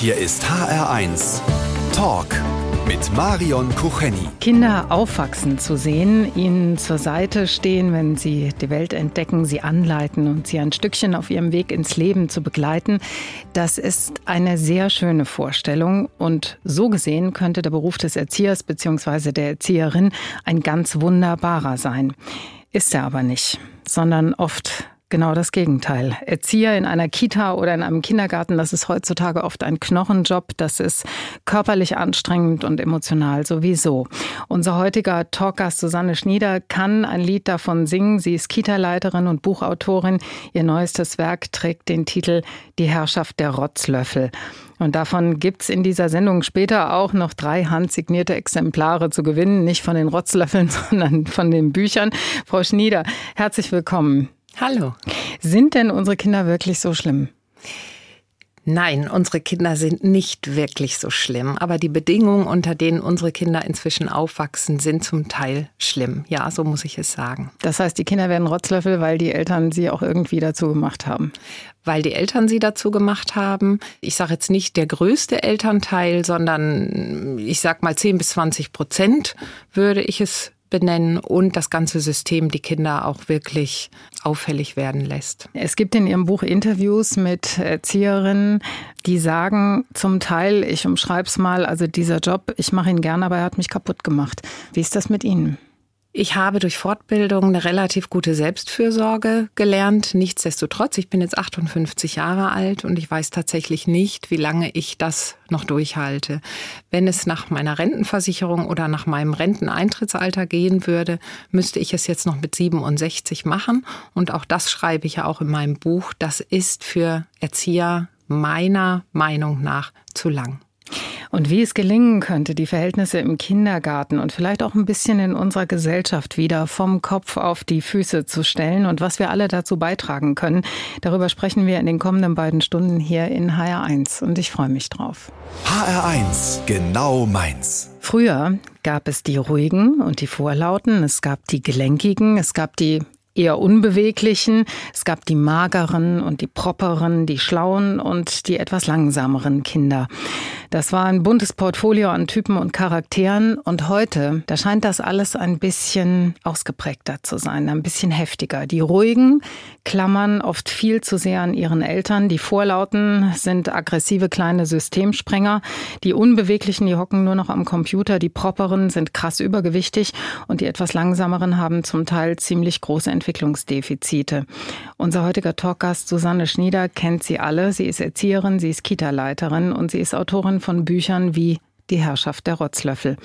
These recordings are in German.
Hier ist HR1 Talk mit Marion Kucheni. Kinder aufwachsen zu sehen, ihnen zur Seite stehen, wenn sie die Welt entdecken, sie anleiten und sie ein Stückchen auf ihrem Weg ins Leben zu begleiten, das ist eine sehr schöne Vorstellung. Und so gesehen könnte der Beruf des Erziehers bzw. der Erzieherin ein ganz wunderbarer sein. Ist er aber nicht, sondern oft Genau das Gegenteil. Erzieher in einer Kita oder in einem Kindergarten, das ist heutzutage oft ein Knochenjob. Das ist körperlich anstrengend und emotional sowieso. Unser heutiger Talkgast Susanne Schnieder kann ein Lied davon singen. Sie ist Kita-Leiterin und Buchautorin. Ihr neuestes Werk trägt den Titel Die Herrschaft der Rotzlöffel. Und davon gibt's in dieser Sendung später auch noch drei handsignierte Exemplare zu gewinnen. Nicht von den Rotzlöffeln, sondern von den Büchern. Frau Schnieder, herzlich willkommen. Hallo. Sind denn unsere Kinder wirklich so schlimm? Nein, unsere Kinder sind nicht wirklich so schlimm, aber die Bedingungen, unter denen unsere Kinder inzwischen aufwachsen, sind zum Teil schlimm. Ja, so muss ich es sagen. Das heißt, die Kinder werden Rotzlöffel, weil die Eltern sie auch irgendwie dazu gemacht haben. Weil die Eltern sie dazu gemacht haben. Ich sage jetzt nicht der größte Elternteil, sondern ich sag mal 10 bis 20 Prozent würde ich es benennen und das ganze System die Kinder auch wirklich auffällig werden lässt. Es gibt in Ihrem Buch Interviews mit Erzieherinnen, die sagen zum Teil, ich umschreibe es mal, also dieser Job, ich mache ihn gerne, aber er hat mich kaputt gemacht. Wie ist das mit Ihnen? Ich habe durch Fortbildung eine relativ gute Selbstfürsorge gelernt. Nichtsdestotrotz, ich bin jetzt 58 Jahre alt und ich weiß tatsächlich nicht, wie lange ich das noch durchhalte. Wenn es nach meiner Rentenversicherung oder nach meinem Renteneintrittsalter gehen würde, müsste ich es jetzt noch mit 67 machen. Und auch das schreibe ich ja auch in meinem Buch. Das ist für Erzieher meiner Meinung nach zu lang. Und wie es gelingen könnte, die Verhältnisse im Kindergarten und vielleicht auch ein bisschen in unserer Gesellschaft wieder vom Kopf auf die Füße zu stellen und was wir alle dazu beitragen können, darüber sprechen wir in den kommenden beiden Stunden hier in HR1 und ich freue mich drauf. HR1, genau meins. Früher gab es die ruhigen und die vorlauten, es gab die gelenkigen, es gab die eher unbeweglichen, es gab die mageren und die properen, die schlauen und die etwas langsameren Kinder. Das war ein buntes Portfolio an Typen und Charakteren und heute, da scheint das alles ein bisschen ausgeprägter zu sein, ein bisschen heftiger. Die ruhigen klammern oft viel zu sehr an ihren Eltern, die vorlauten sind aggressive kleine Systemsprenger, die unbeweglichen, die hocken nur noch am Computer, die properen sind krass übergewichtig und die etwas langsameren haben zum Teil ziemlich große Entwicklungsdefizite. Unser heutiger Talkgast Susanne Schnieder kennt sie alle. Sie ist Erzieherin, sie ist Kita-Leiterin und sie ist Autorin von Büchern wie Die Herrschaft der Rotzlöffel.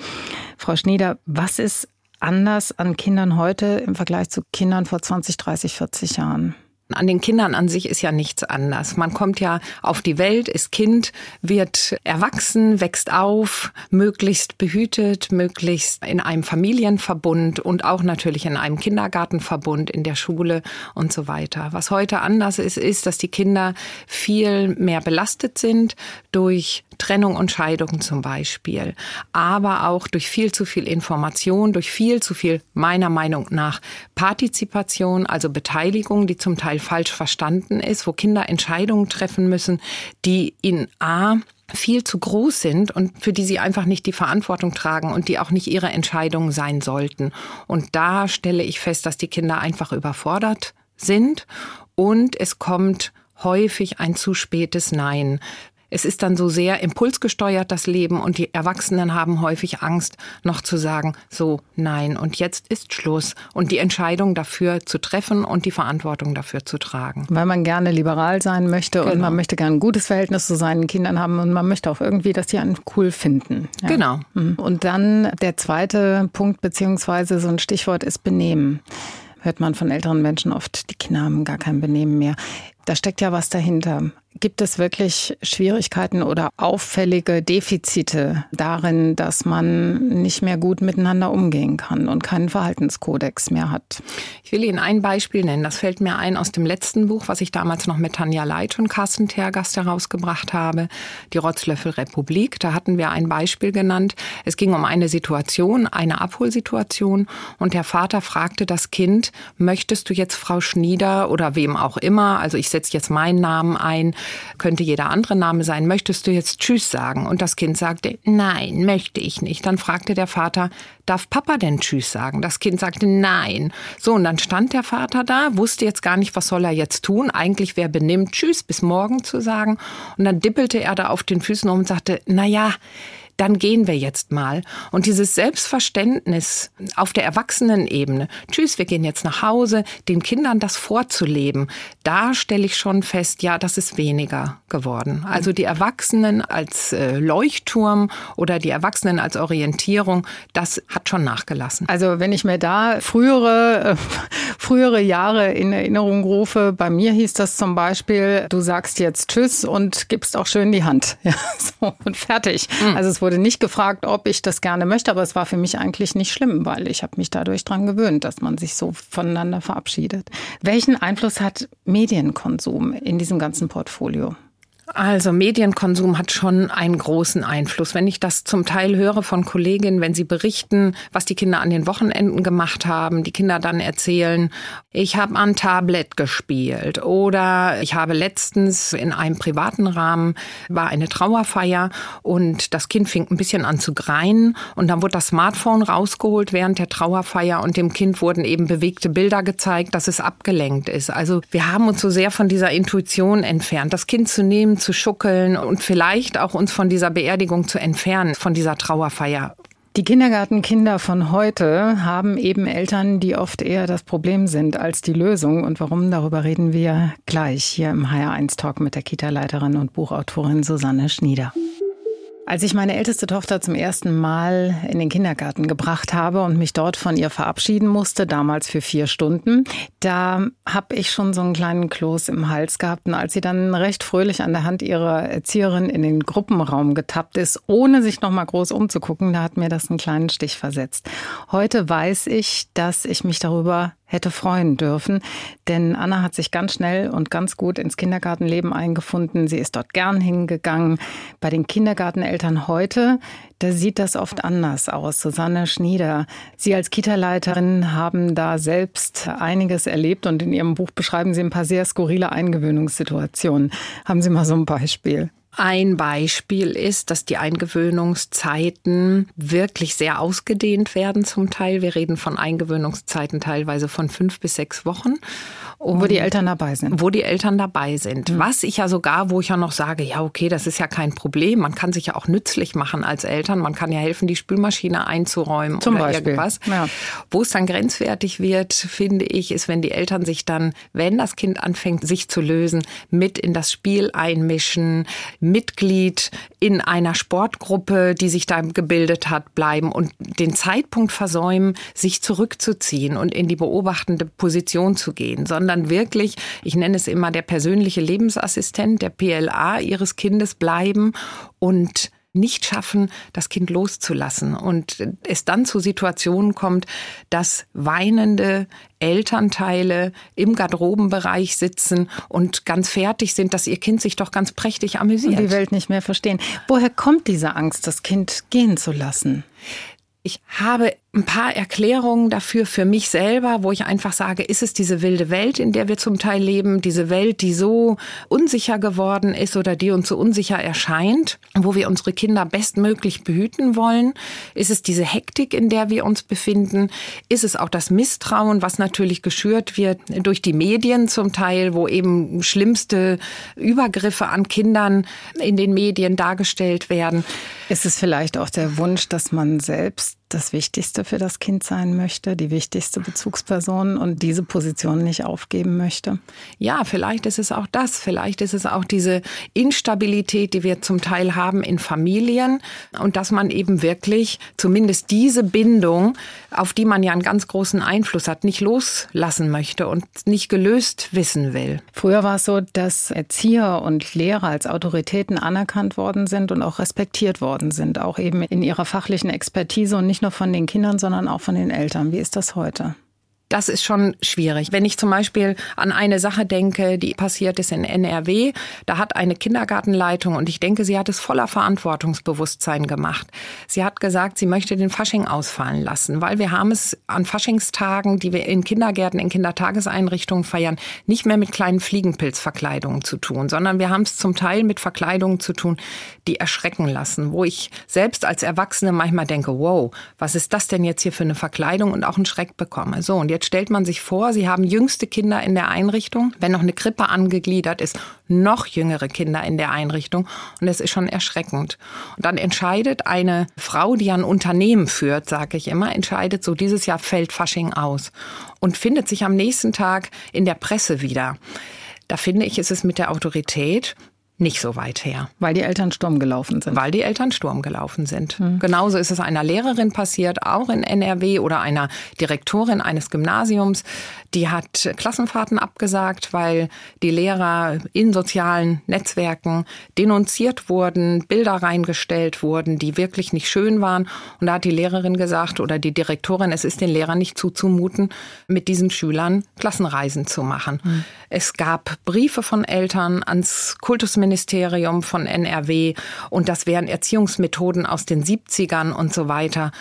Frau Schnieder, was ist anders an Kindern heute im Vergleich zu Kindern vor 20, 30, 40 Jahren? An den Kindern an sich ist ja nichts anders. Man kommt ja auf die Welt, ist Kind, wird erwachsen, wächst auf, möglichst behütet, möglichst in einem Familienverbund und auch natürlich in einem Kindergartenverbund, in der Schule und so weiter. Was heute anders ist, ist, dass die Kinder viel mehr belastet sind durch Trennung und Scheidung zum Beispiel, aber auch durch viel zu viel Information, durch viel zu viel meiner Meinung nach Partizipation, also Beteiligung, die zum Teil Teil falsch verstanden ist, wo Kinder Entscheidungen treffen müssen, die in A viel zu groß sind und für die sie einfach nicht die Verantwortung tragen und die auch nicht ihre Entscheidungen sein sollten. Und da stelle ich fest, dass die Kinder einfach überfordert sind und es kommt häufig ein zu spätes Nein. Es ist dann so sehr impulsgesteuert, das Leben, und die Erwachsenen haben häufig Angst, noch zu sagen, so, nein, und jetzt ist Schluss. Und die Entscheidung dafür zu treffen und die Verantwortung dafür zu tragen. Weil man gerne liberal sein möchte genau. und man möchte gerne ein gutes Verhältnis zu seinen Kindern haben und man möchte auch irgendwie, dass die einen cool finden. Ja. Genau. Mhm. Und dann der zweite Punkt, beziehungsweise so ein Stichwort ist Benehmen hört man von älteren Menschen oft, die Kinder haben gar kein Benehmen mehr. Da steckt ja was dahinter. Gibt es wirklich Schwierigkeiten oder auffällige Defizite darin, dass man nicht mehr gut miteinander umgehen kann und keinen Verhaltenskodex mehr hat? Ich will Ihnen ein Beispiel nennen. Das fällt mir ein aus dem letzten Buch, was ich damals noch mit Tanja Leitsch und Carsten Tergast herausgebracht habe, die Rotzlöffel Republik. Da hatten wir ein Beispiel genannt. Es ging um eine Situation, eine Abholsituation und der Vater fragte das Kind, möchtest du jetzt Frau Schnieder oder wem auch immer, also ich setze jetzt meinen Namen ein, könnte jeder andere Name sein. Möchtest du jetzt Tschüss sagen? Und das Kind sagte, nein, möchte ich nicht. Dann fragte der Vater, darf Papa denn Tschüss sagen? Das Kind sagte, nein. So, und dann stand der Vater da, wusste jetzt gar nicht, was soll er jetzt tun. Eigentlich wäre benimmt, Tschüss bis morgen zu sagen. Und dann dippelte er da auf den Füßen um und sagte, na ja, dann gehen wir jetzt mal. Und dieses Selbstverständnis auf der Erwachsenenebene, tschüss, wir gehen jetzt nach Hause, den Kindern das vorzuleben, da stelle ich schon fest, ja, das ist weniger geworden. Also die Erwachsenen als äh, Leuchtturm oder die Erwachsenen als Orientierung, das hat schon nachgelassen. Also wenn ich mir da frühere, äh, frühere Jahre in Erinnerung rufe, bei mir hieß das zum Beispiel, du sagst jetzt Tschüss und gibst auch schön die Hand. Ja, so und fertig. Mhm. Also es wurde nicht gefragt, ob ich das gerne möchte, aber es war für mich eigentlich nicht schlimm, weil ich habe mich dadurch daran gewöhnt, dass man sich so voneinander verabschiedet. Welchen Einfluss hat Medienkonsum in diesem ganzen Portfolio? Also Medienkonsum hat schon einen großen Einfluss. Wenn ich das zum Teil höre von Kolleginnen, wenn sie berichten, was die Kinder an den Wochenenden gemacht haben, die Kinder dann erzählen, ich habe an Tablet gespielt oder ich habe letztens in einem privaten Rahmen war eine Trauerfeier und das Kind fing ein bisschen an zu greinen und dann wurde das Smartphone rausgeholt während der Trauerfeier und dem Kind wurden eben bewegte Bilder gezeigt, dass es abgelenkt ist. Also wir haben uns so sehr von dieser Intuition entfernt, das Kind zu nehmen, zu schuckeln und vielleicht auch uns von dieser Beerdigung zu entfernen, von dieser Trauerfeier. Die Kindergartenkinder von heute haben eben Eltern, die oft eher das Problem sind als die Lösung. Und warum, darüber reden wir gleich hier im HR1 Talk mit der Kita-Leiterin und Buchautorin Susanne Schnieder. Als ich meine älteste Tochter zum ersten Mal in den Kindergarten gebracht habe und mich dort von ihr verabschieden musste, damals für vier Stunden, da habe ich schon so einen kleinen Kloß im Hals gehabt. Und als sie dann recht fröhlich an der Hand ihrer Erzieherin in den Gruppenraum getappt ist, ohne sich noch mal groß umzugucken, da hat mir das einen kleinen Stich versetzt. Heute weiß ich, dass ich mich darüber hätte freuen dürfen. Denn Anna hat sich ganz schnell und ganz gut ins Kindergartenleben eingefunden. Sie ist dort gern hingegangen. Bei den Kindergarteneltern heute, da sieht das oft anders aus. Susanne Schnieder, Sie als Kita-Leiterin haben da selbst einiges erlebt und in Ihrem Buch beschreiben Sie ein paar sehr skurrile Eingewöhnungssituationen. Haben Sie mal so ein Beispiel? Ein Beispiel ist, dass die Eingewöhnungszeiten wirklich sehr ausgedehnt werden zum Teil. Wir reden von Eingewöhnungszeiten teilweise von fünf bis sechs Wochen. Und wo die Eltern dabei sind. Wo die Eltern dabei sind. Mhm. Was ich ja sogar, wo ich ja noch sage, ja, okay, das ist ja kein Problem. Man kann sich ja auch nützlich machen als Eltern. Man kann ja helfen, die Spülmaschine einzuräumen Zum oder Beispiel. irgendwas. Ja. Wo es dann grenzwertig wird, finde ich, ist, wenn die Eltern sich dann, wenn das Kind anfängt, sich zu lösen, mit in das Spiel einmischen, Mitglied in einer Sportgruppe, die sich da gebildet hat, bleiben und den Zeitpunkt versäumen, sich zurückzuziehen und in die beobachtende Position zu gehen, sondern sondern wirklich, ich nenne es immer der persönliche Lebensassistent, der PLA ihres Kindes bleiben und nicht schaffen, das Kind loszulassen und es dann zu Situationen kommt, dass weinende Elternteile im Garderobenbereich sitzen und ganz fertig sind, dass ihr Kind sich doch ganz prächtig amüsiert. Und die Welt nicht mehr verstehen. Woher kommt diese Angst, das Kind gehen zu lassen? Ich habe ein paar Erklärungen dafür für mich selber, wo ich einfach sage, ist es diese wilde Welt, in der wir zum Teil leben, diese Welt, die so unsicher geworden ist oder die uns so unsicher erscheint, wo wir unsere Kinder bestmöglich behüten wollen? Ist es diese Hektik, in der wir uns befinden? Ist es auch das Misstrauen, was natürlich geschürt wird durch die Medien zum Teil, wo eben schlimmste Übergriffe an Kindern in den Medien dargestellt werden? Ist es vielleicht auch der Wunsch, dass man selbst das Wichtigste für das Kind sein möchte, die wichtigste Bezugsperson und diese Position nicht aufgeben möchte? Ja, vielleicht ist es auch das. Vielleicht ist es auch diese Instabilität, die wir zum Teil haben in Familien und dass man eben wirklich zumindest diese Bindung, auf die man ja einen ganz großen Einfluss hat, nicht loslassen möchte und nicht gelöst wissen will. Früher war es so, dass Erzieher und Lehrer als Autoritäten anerkannt worden sind und auch respektiert worden sind, auch eben in ihrer fachlichen Expertise und nicht nur von den Kindern, sondern auch von den Eltern. Wie ist das heute? Das ist schon schwierig. Wenn ich zum Beispiel an eine Sache denke, die passiert ist in NRW, da hat eine Kindergartenleitung und ich denke, sie hat es voller Verantwortungsbewusstsein gemacht. Sie hat gesagt, sie möchte den Fasching ausfallen lassen, weil wir haben es an Faschingstagen, die wir in Kindergärten, in Kindertageseinrichtungen feiern, nicht mehr mit kleinen Fliegenpilzverkleidungen zu tun, sondern wir haben es zum Teil mit Verkleidungen zu tun, die erschrecken lassen, wo ich selbst als Erwachsene manchmal denke, wow, was ist das denn jetzt hier für eine Verkleidung und auch einen Schreck bekomme. So, und jetzt stellt man sich vor, Sie haben jüngste Kinder in der Einrichtung, wenn noch eine Krippe angegliedert ist, noch jüngere Kinder in der Einrichtung. Und es ist schon erschreckend. Und dann entscheidet eine Frau, die ein Unternehmen führt, sage ich immer, entscheidet so, dieses Jahr fällt Fasching aus und findet sich am nächsten Tag in der Presse wieder. Da finde ich, ist es mit der Autorität nicht so weit her. Weil die Eltern Sturm gelaufen sind. Weil die Eltern Sturm gelaufen sind. Mhm. Genauso ist es einer Lehrerin passiert, auch in NRW oder einer Direktorin eines Gymnasiums. Die hat Klassenfahrten abgesagt, weil die Lehrer in sozialen Netzwerken denunziert wurden, Bilder reingestellt wurden, die wirklich nicht schön waren. Und da hat die Lehrerin gesagt oder die Direktorin, es ist den Lehrern nicht zuzumuten, mit diesen Schülern Klassenreisen zu machen. Mhm. Es gab Briefe von Eltern ans Kultusministerium von NRW und das wären Erziehungsmethoden aus den 70ern und so weiter.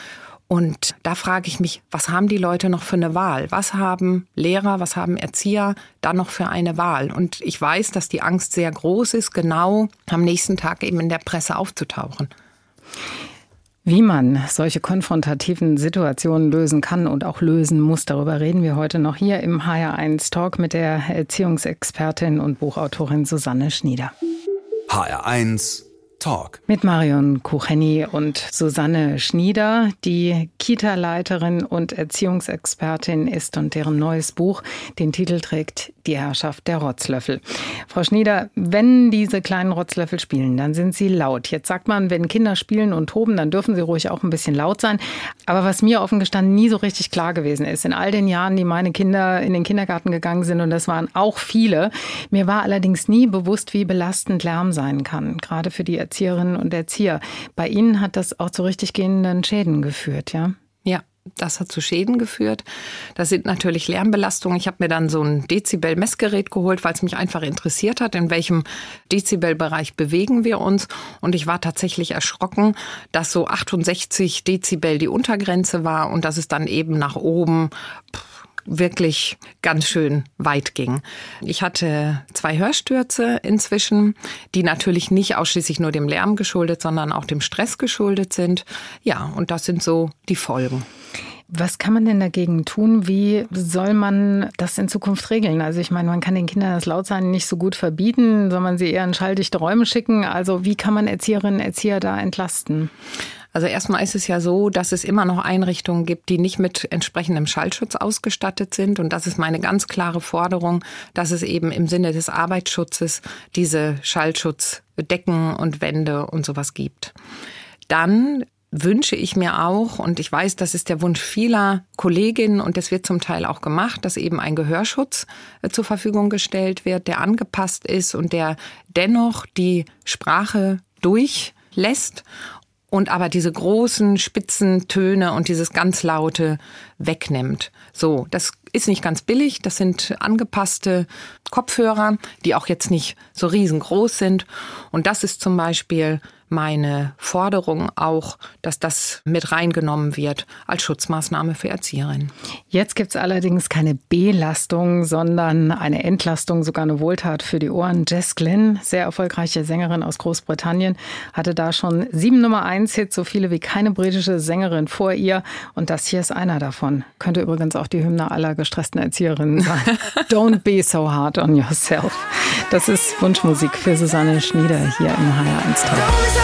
Und da frage ich mich, was haben die Leute noch für eine Wahl? Was haben Lehrer, was haben Erzieher da noch für eine Wahl? Und ich weiß, dass die Angst sehr groß ist, genau am nächsten Tag eben in der Presse aufzutauchen. Wie man solche konfrontativen Situationen lösen kann und auch lösen muss, darüber reden wir heute noch hier im HR1 Talk mit der Erziehungsexpertin und Buchautorin Susanne Schnieder. HR1 Talk. Mit Marion Kucheni und Susanne Schnieder, die Kita-Leiterin und Erziehungsexpertin ist und deren neues Buch den Titel trägt Die Herrschaft der Rotzlöffel. Frau Schnieder, wenn diese kleinen Rotzlöffel spielen, dann sind sie laut. Jetzt sagt man, wenn Kinder spielen und toben, dann dürfen sie ruhig auch ein bisschen laut sein. Aber was mir offen gestanden nie so richtig klar gewesen ist, in all den Jahren, die meine Kinder in den Kindergarten gegangen sind, und das waren auch viele, mir war allerdings nie bewusst, wie belastend Lärm sein kann, gerade für die Erzieherinnen und Erzieher. Bei Ihnen hat das auch zu richtig gehenden Schäden geführt, ja? Ja, das hat zu Schäden geführt. Das sind natürlich Lärmbelastungen. Ich habe mir dann so ein Dezibel-Messgerät geholt, weil es mich einfach interessiert hat, in welchem Dezibelbereich bewegen wir uns. Und ich war tatsächlich erschrocken, dass so 68 Dezibel die Untergrenze war und dass es dann eben nach oben wirklich ganz schön weit ging. Ich hatte zwei Hörstürze inzwischen, die natürlich nicht ausschließlich nur dem Lärm geschuldet, sondern auch dem Stress geschuldet sind. Ja, und das sind so die Folgen. Was kann man denn dagegen tun? Wie soll man das in Zukunft regeln? Also ich meine, man kann den Kindern das Lautsein nicht so gut verbieten, soll man sie eher in schalldichte Räume schicken? Also wie kann man Erzieherinnen und Erzieher da entlasten? Also erstmal ist es ja so, dass es immer noch Einrichtungen gibt, die nicht mit entsprechendem Schallschutz ausgestattet sind. Und das ist meine ganz klare Forderung, dass es eben im Sinne des Arbeitsschutzes diese Schallschutzdecken und Wände und sowas gibt. Dann wünsche ich mir auch, und ich weiß, das ist der Wunsch vieler Kolleginnen und das wird zum Teil auch gemacht, dass eben ein Gehörschutz äh, zur Verfügung gestellt wird, der angepasst ist und der dennoch die Sprache durchlässt und aber diese großen spitzen Töne und dieses ganz laute wegnimmt. So, das ist nicht ganz billig, das sind angepasste Kopfhörer, die auch jetzt nicht so riesengroß sind und das ist zum Beispiel meine Forderung auch, dass das mit reingenommen wird als Schutzmaßnahme für Erzieherinnen. Jetzt gibt es allerdings keine Belastung, sondern eine Entlastung, sogar eine Wohltat für die Ohren. Jess Glynn, sehr erfolgreiche Sängerin aus Großbritannien, hatte da schon sieben Nummer eins Hits, so viele wie keine britische Sängerin vor ihr. Und das hier ist einer davon. Könnte übrigens auch die Hymne aller gestressten Erzieherinnen sein. Don't be so hard on yourself. Das ist Wunschmusik für Susanne Schnieder hier im HR1 Talk.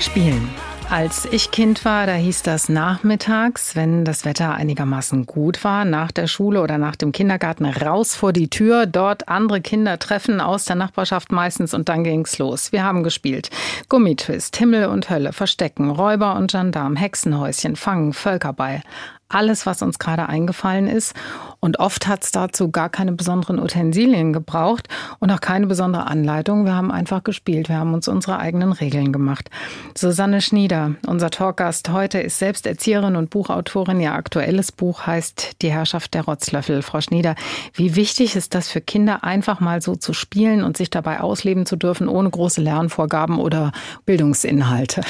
Spielen. Als ich Kind war, da hieß das nachmittags, wenn das Wetter einigermaßen gut war, nach der Schule oder nach dem Kindergarten raus vor die Tür, dort andere Kinder treffen aus der Nachbarschaft meistens und dann ging's los. Wir haben gespielt. Gummitwist, Himmel und Hölle, Verstecken, Räuber und Gendarm, Hexenhäuschen, Fangen, Völkerball alles, was uns gerade eingefallen ist. Und oft hat es dazu gar keine besonderen Utensilien gebraucht und auch keine besondere Anleitung. Wir haben einfach gespielt. Wir haben uns unsere eigenen Regeln gemacht. Susanne Schnieder, unser Talkgast heute, ist selbst Erzieherin und Buchautorin. Ihr aktuelles Buch heißt Die Herrschaft der Rotzlöffel. Frau Schnieder, wie wichtig ist das für Kinder, einfach mal so zu spielen und sich dabei ausleben zu dürfen, ohne große Lernvorgaben oder Bildungsinhalte?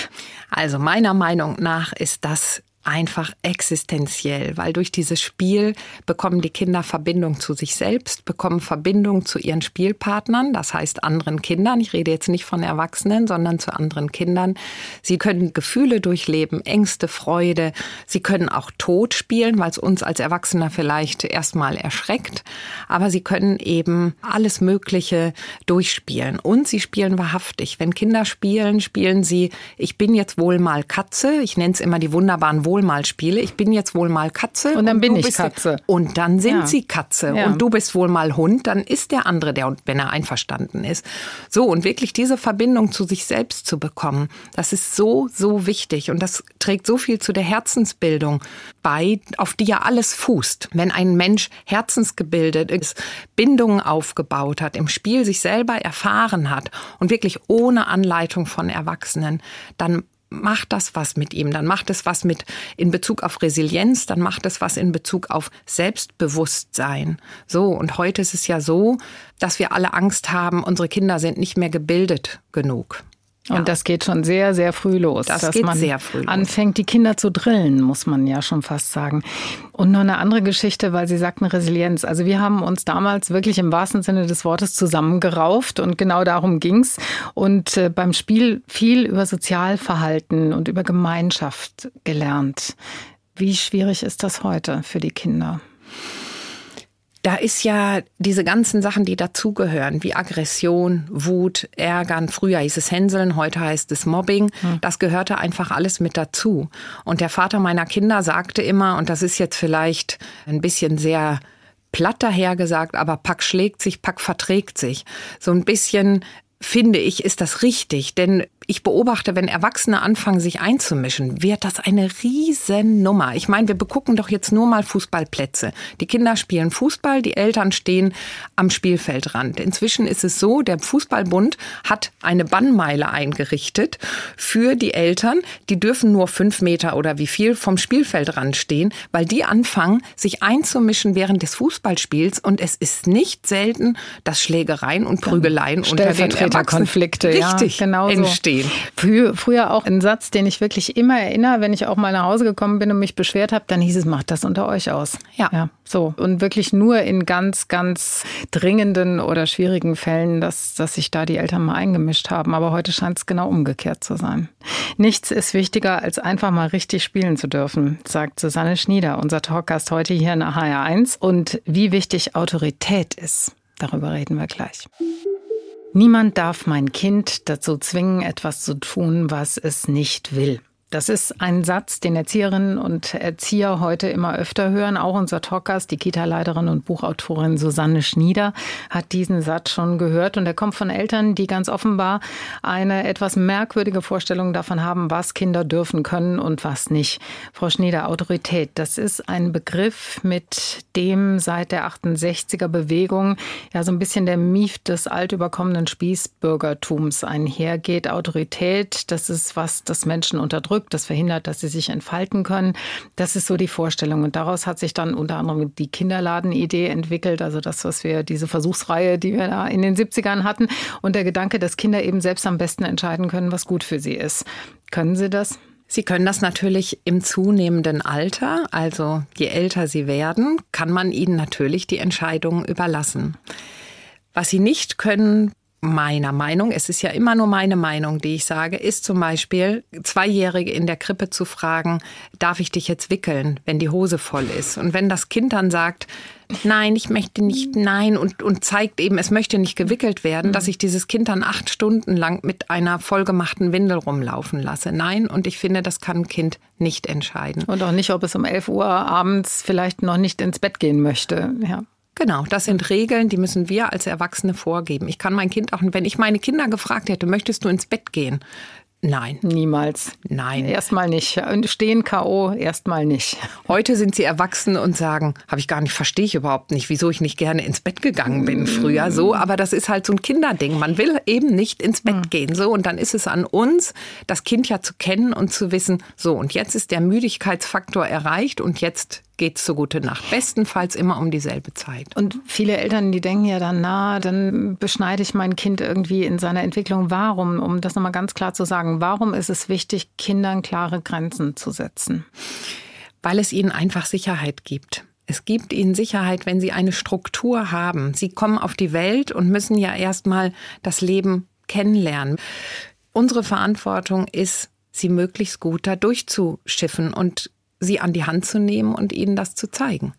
Also meiner Meinung nach ist das einfach existenziell, weil durch dieses Spiel bekommen die Kinder Verbindung zu sich selbst, bekommen Verbindung zu ihren Spielpartnern, das heißt anderen Kindern. Ich rede jetzt nicht von Erwachsenen, sondern zu anderen Kindern. Sie können Gefühle durchleben, Ängste, Freude. Sie können auch Tod spielen, weil es uns als Erwachsener vielleicht erstmal erschreckt. Aber sie können eben alles Mögliche durchspielen. Und sie spielen wahrhaftig. Wenn Kinder spielen, spielen sie, ich bin jetzt wohl mal Katze. Ich nenne es immer die wunderbaren Wohl wohl mal spiele. Ich bin jetzt wohl mal Katze. Und dann und bin ich Katze. Und dann sind ja. sie Katze. Ja. Und du bist wohl mal Hund. Dann ist der andere der, wenn er einverstanden ist. So, und wirklich diese Verbindung zu sich selbst zu bekommen, das ist so, so wichtig. Und das trägt so viel zu der Herzensbildung bei, auf die ja alles fußt. Wenn ein Mensch herzensgebildet ist, Bindungen aufgebaut hat, im Spiel sich selber erfahren hat und wirklich ohne Anleitung von Erwachsenen, dann macht das was mit ihm, dann macht es was mit in Bezug auf Resilienz, dann macht es was in Bezug auf Selbstbewusstsein. So, und heute ist es ja so, dass wir alle Angst haben, unsere Kinder sind nicht mehr gebildet genug. Und ja. das geht schon sehr, sehr früh los. Das dass geht man sehr früh los. anfängt, die Kinder zu drillen, muss man ja schon fast sagen. Und noch eine andere Geschichte, weil Sie sagten Resilienz. Also wir haben uns damals wirklich im wahrsten Sinne des Wortes zusammengerauft und genau darum ging's. Und äh, beim Spiel viel über Sozialverhalten und über Gemeinschaft gelernt. Wie schwierig ist das heute für die Kinder? Da ist ja diese ganzen Sachen, die dazugehören, wie Aggression, Wut, Ärgern. Früher hieß es Hänseln, heute heißt es Mobbing. Hm. Das gehörte einfach alles mit dazu. Und der Vater meiner Kinder sagte immer, und das ist jetzt vielleicht ein bisschen sehr platt dahergesagt, aber Pack schlägt sich, Pack verträgt sich. So ein bisschen finde ich, ist das richtig. Denn ich beobachte, wenn Erwachsene anfangen, sich einzumischen, wird das eine Riesennummer. Ich meine, wir begucken doch jetzt nur mal Fußballplätze. Die Kinder spielen Fußball, die Eltern stehen am Spielfeldrand. Inzwischen ist es so, der Fußballbund hat eine Bannmeile eingerichtet für die Eltern. Die dürfen nur fünf Meter oder wie viel vom Spielfeldrand stehen, weil die anfangen, sich einzumischen während des Fußballspiels. Und es ist nicht selten, dass Schlägereien und Prügeleien unter den Erwachsenen Konflikte, richtig ja, genau entstehen. Früher, früher auch ein Satz, den ich wirklich immer erinnere, wenn ich auch mal nach Hause gekommen bin und mich beschwert habe, dann hieß es, macht das unter euch aus. Ja. ja. So. Und wirklich nur in ganz, ganz dringenden oder schwierigen Fällen, dass, dass sich da die Eltern mal eingemischt haben. Aber heute scheint es genau umgekehrt zu sein. Nichts ist wichtiger, als einfach mal richtig spielen zu dürfen, sagt Susanne Schnieder, unser Talkgast heute hier in HR1. Und wie wichtig Autorität ist, darüber reden wir gleich. Niemand darf mein Kind dazu zwingen, etwas zu tun, was es nicht will. Das ist ein Satz, den Erzieherinnen und Erzieher heute immer öfter hören. Auch unser Talkgast, die Kita-Leiterin und Buchautorin Susanne Schnieder, hat diesen Satz schon gehört. Und er kommt von Eltern, die ganz offenbar eine etwas merkwürdige Vorstellung davon haben, was Kinder dürfen können und was nicht. Frau Schnieder, Autorität, das ist ein Begriff, mit dem seit der 68er Bewegung ja so ein bisschen der Mief des altüberkommenen Spießbürgertums einhergeht. Autorität, das ist was, das Menschen unterdrückt unterdrückt, das verhindert, dass sie sich entfalten können. Das ist so die Vorstellung. Und daraus hat sich dann unter anderem die Kinderladenidee entwickelt, also das, was wir, diese Versuchsreihe, die wir da in den 70ern hatten. Und der Gedanke, dass Kinder eben selbst am besten entscheiden können, was gut für sie ist. Können Sie das? Sie können das natürlich im zunehmenden Alter, also je älter Sie werden, kann man Ihnen natürlich die Entscheidungen überlassen. Was Sie nicht können, meiner Meinung, es ist ja immer nur meine Meinung, die ich sage, ist zum Beispiel, Zweijährige in der Krippe zu fragen, darf ich dich jetzt wickeln, wenn die Hose voll ist? Und wenn das Kind dann sagt, nein, ich möchte nicht, nein und, und zeigt eben, es möchte nicht gewickelt werden, dass ich dieses Kind dann acht Stunden lang mit einer vollgemachten Windel rumlaufen lasse. Nein, und ich finde, das kann ein Kind nicht entscheiden. Und auch nicht, ob es um 11 Uhr abends vielleicht noch nicht ins Bett gehen möchte. Ja. Genau, das sind Regeln, die müssen wir als Erwachsene vorgeben. Ich kann mein Kind auch, wenn ich meine Kinder gefragt hätte, möchtest du ins Bett gehen? Nein. Niemals. Nein. Erstmal nicht. Stehen K.O. erstmal nicht. Heute sind sie erwachsen und sagen, habe ich gar nicht, verstehe ich überhaupt nicht, wieso ich nicht gerne ins Bett gegangen bin früher. So, aber das ist halt so ein Kinderding. Man will eben nicht ins Bett hm. gehen. So, und dann ist es an uns, das Kind ja zu kennen und zu wissen, so, und jetzt ist der Müdigkeitsfaktor erreicht und jetzt geht's zur gute Nacht. Bestenfalls immer um dieselbe Zeit. Und viele Eltern, die denken ja dann, na, dann beschneide ich mein Kind irgendwie in seiner Entwicklung. Warum, um das nochmal ganz klar zu sagen, warum ist es wichtig, Kindern klare Grenzen zu setzen? Weil es ihnen einfach Sicherheit gibt. Es gibt ihnen Sicherheit, wenn sie eine Struktur haben. Sie kommen auf die Welt und müssen ja erstmal das Leben kennenlernen. Unsere Verantwortung ist, sie möglichst gut da durchzuschiffen und sie an die Hand zu nehmen und ihnen das zu zeigen.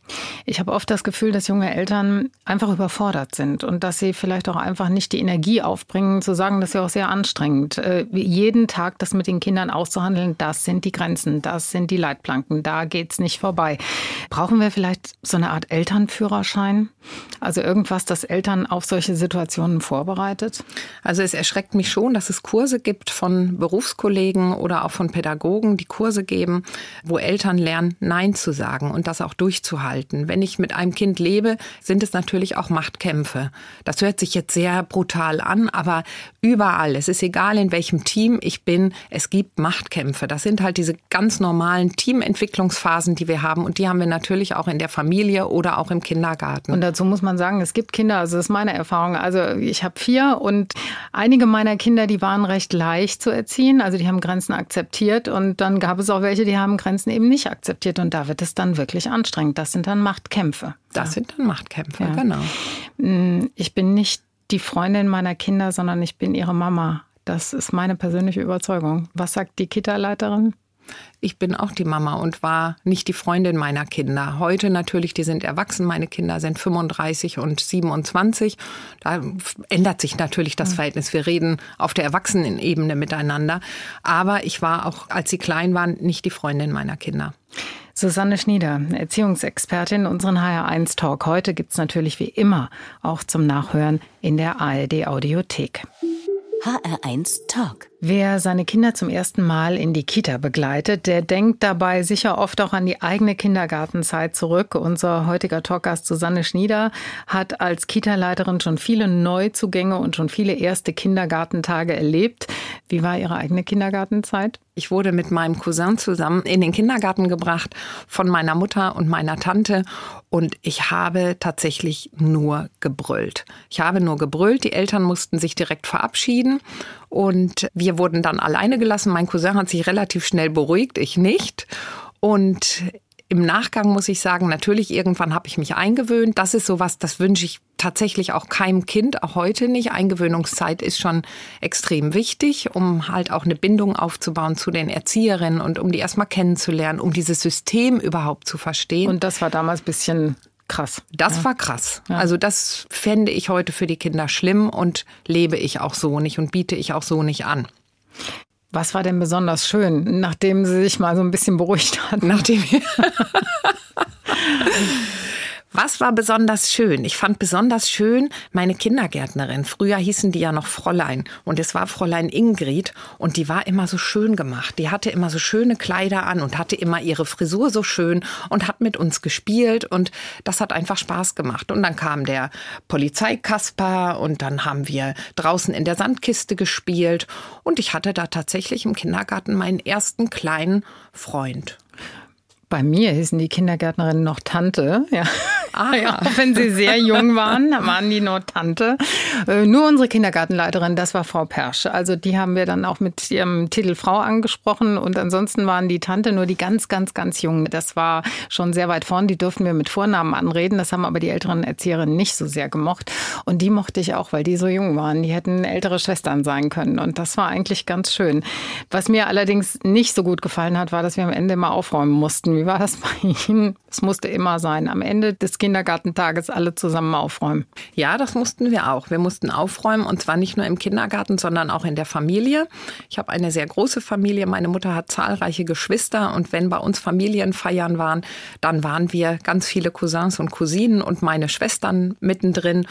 Ich habe oft das Gefühl, dass junge Eltern einfach überfordert sind und dass sie vielleicht auch einfach nicht die Energie aufbringen, zu sagen, das ist ja auch sehr anstrengend. Äh, jeden Tag das mit den Kindern auszuhandeln, das sind die Grenzen, das sind die Leitplanken, da geht's nicht vorbei. Brauchen wir vielleicht so eine Art Elternführerschein? Also irgendwas, das Eltern auf solche Situationen vorbereitet? Also es erschreckt mich schon, dass es Kurse gibt von Berufskollegen oder auch von Pädagogen, die Kurse geben, wo Eltern Eltern lernen, Nein zu sagen und das auch durchzuhalten. Wenn ich mit einem Kind lebe, sind es natürlich auch Machtkämpfe. Das hört sich jetzt sehr brutal an, aber überall, es ist egal, in welchem Team ich bin, es gibt Machtkämpfe. Das sind halt diese ganz normalen Teamentwicklungsphasen, die wir haben und die haben wir natürlich auch in der Familie oder auch im Kindergarten. Und dazu muss man sagen, es gibt Kinder, also das ist meine Erfahrung. Also ich habe vier und einige meiner Kinder, die waren recht leicht zu erziehen. Also die haben Grenzen akzeptiert und dann gab es auch welche, die haben Grenzen eben nicht nicht akzeptiert und da wird es dann wirklich anstrengend. Das sind dann Machtkämpfe. Das ja. sind dann Machtkämpfe, ja. genau. Mm, ich bin nicht die Freundin meiner Kinder, sondern ich bin ihre Mama. Das ist meine persönliche Überzeugung. Was sagt die Kita-Leiterin? Ich bin auch die Mama und war nicht die Freundin meiner Kinder. Heute natürlich, die sind erwachsen. Meine Kinder sind 35 und 27. Da ändert sich natürlich das hm. Verhältnis. Wir reden auf der Erwachsenenebene miteinander. Aber ich war auch, als sie klein waren, nicht die Freundin meiner Kinder. Susanne Schnieder, Erziehungsexpertin, unseren HR1 Talk. Heute gibt es natürlich wie immer auch zum Nachhören in der ARD Audiothek. HR1 Talk. Wer seine Kinder zum ersten Mal in die Kita begleitet, der denkt dabei sicher oft auch an die eigene Kindergartenzeit zurück. Unser heutiger Talkgast Susanne Schnieder hat als Kita-Leiterin schon viele Neuzugänge und schon viele erste Kindergartentage erlebt. Wie war Ihre eigene Kindergartenzeit? Ich wurde mit meinem Cousin zusammen in den Kindergarten gebracht von meiner Mutter und meiner Tante und ich habe tatsächlich nur gebrüllt. Ich habe nur gebrüllt. Die Eltern mussten sich direkt verabschieden und wir wurden dann alleine gelassen. Mein Cousin hat sich relativ schnell beruhigt, ich nicht. Und im Nachgang muss ich sagen, natürlich irgendwann habe ich mich eingewöhnt. Das ist sowas, das wünsche ich tatsächlich auch keinem Kind, auch heute nicht. Eingewöhnungszeit ist schon extrem wichtig, um halt auch eine Bindung aufzubauen zu den Erzieherinnen und um die erstmal kennenzulernen, um dieses System überhaupt zu verstehen. Und das war damals ein bisschen krass. Das ja. war krass. Ja. Also das fände ich heute für die Kinder schlimm und lebe ich auch so nicht und biete ich auch so nicht an. Was war denn besonders schön, nachdem sie sich mal so ein bisschen beruhigt hat? Nachdem Was war besonders schön? Ich fand besonders schön meine Kindergärtnerin. Früher hießen die ja noch Fräulein. Und es war Fräulein Ingrid. Und die war immer so schön gemacht. Die hatte immer so schöne Kleider an und hatte immer ihre Frisur so schön und hat mit uns gespielt. Und das hat einfach Spaß gemacht. Und dann kam der Polizeikasper und dann haben wir draußen in der Sandkiste gespielt. Und ich hatte da tatsächlich im Kindergarten meinen ersten kleinen Freund. Bei mir hießen die Kindergärtnerinnen noch Tante. Ja. Ah, ja. Wenn sie sehr jung waren, waren die noch Tante. Äh, nur unsere Kindergartenleiterin, das war Frau Persch. Also die haben wir dann auch mit ihrem Titel Frau angesprochen. Und ansonsten waren die Tante nur die ganz, ganz, ganz jungen. Das war schon sehr weit vorn. Die durften wir mit Vornamen anreden. Das haben aber die älteren Erzieherinnen nicht so sehr gemocht. Und die mochte ich auch, weil die so jung waren. Die hätten ältere Schwestern sein können. Und das war eigentlich ganz schön. Was mir allerdings nicht so gut gefallen hat, war, dass wir am Ende immer aufräumen mussten wie war das bei Ihnen? Es musste immer sein. Am Ende des Kindergartentages alle zusammen aufräumen. Ja, das mussten wir auch. Wir mussten aufräumen und zwar nicht nur im Kindergarten, sondern auch in der Familie. Ich habe eine sehr große Familie. Meine Mutter hat zahlreiche Geschwister und wenn bei uns Familienfeiern waren, dann waren wir ganz viele Cousins und Cousinen und meine Schwestern mittendrin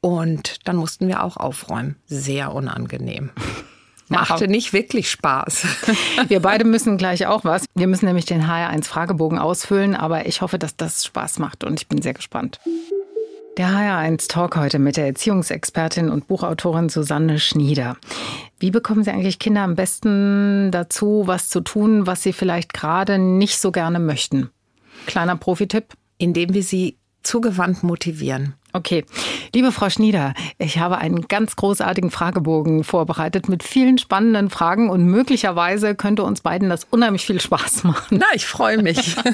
und dann mussten wir auch aufräumen. Sehr unangenehm. Machte nicht wirklich Spaß. Wir beide müssen gleich auch was. Wir müssen nämlich den HR1-Fragebogen ausfüllen, aber ich hoffe, dass das Spaß macht und ich bin sehr gespannt. Der HR1 Talk heute mit der Erziehungsexpertin und Buchautorin Susanne Schnieder. Wie bekommen Sie eigentlich Kinder am besten dazu, was zu tun, was sie vielleicht gerade nicht so gerne möchten? Kleiner Profitipp? Indem wir sie zugewandt motivieren. Okay, liebe Frau Schnieder, ich habe einen ganz großartigen Fragebogen vorbereitet mit vielen spannenden Fragen und möglicherweise könnte uns beiden das unheimlich viel Spaß machen. Na, ich freue mich.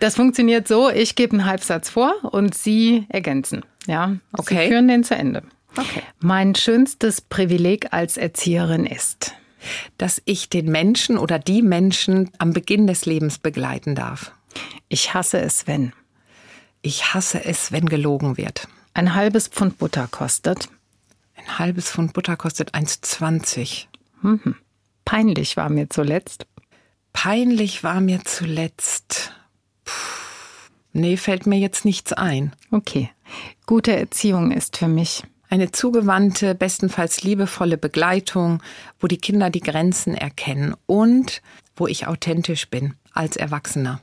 Das funktioniert so, ich gebe einen Halbsatz vor und Sie ergänzen. Ja, okay. Sie führen den zu Ende. Okay. Mein schönstes Privileg als Erzieherin ist, dass ich den Menschen oder die Menschen am Beginn des Lebens begleiten darf. Ich hasse es, wenn. Ich hasse es, wenn gelogen wird. Ein halbes Pfund Butter kostet. Ein halbes Pfund Butter kostet 1,20. Mhm. Peinlich war mir zuletzt. Peinlich war mir zuletzt. Puh. Nee, fällt mir jetzt nichts ein. Okay. Gute Erziehung ist für mich. Eine zugewandte, bestenfalls liebevolle Begleitung, wo die Kinder die Grenzen erkennen und wo ich authentisch bin als Erwachsener.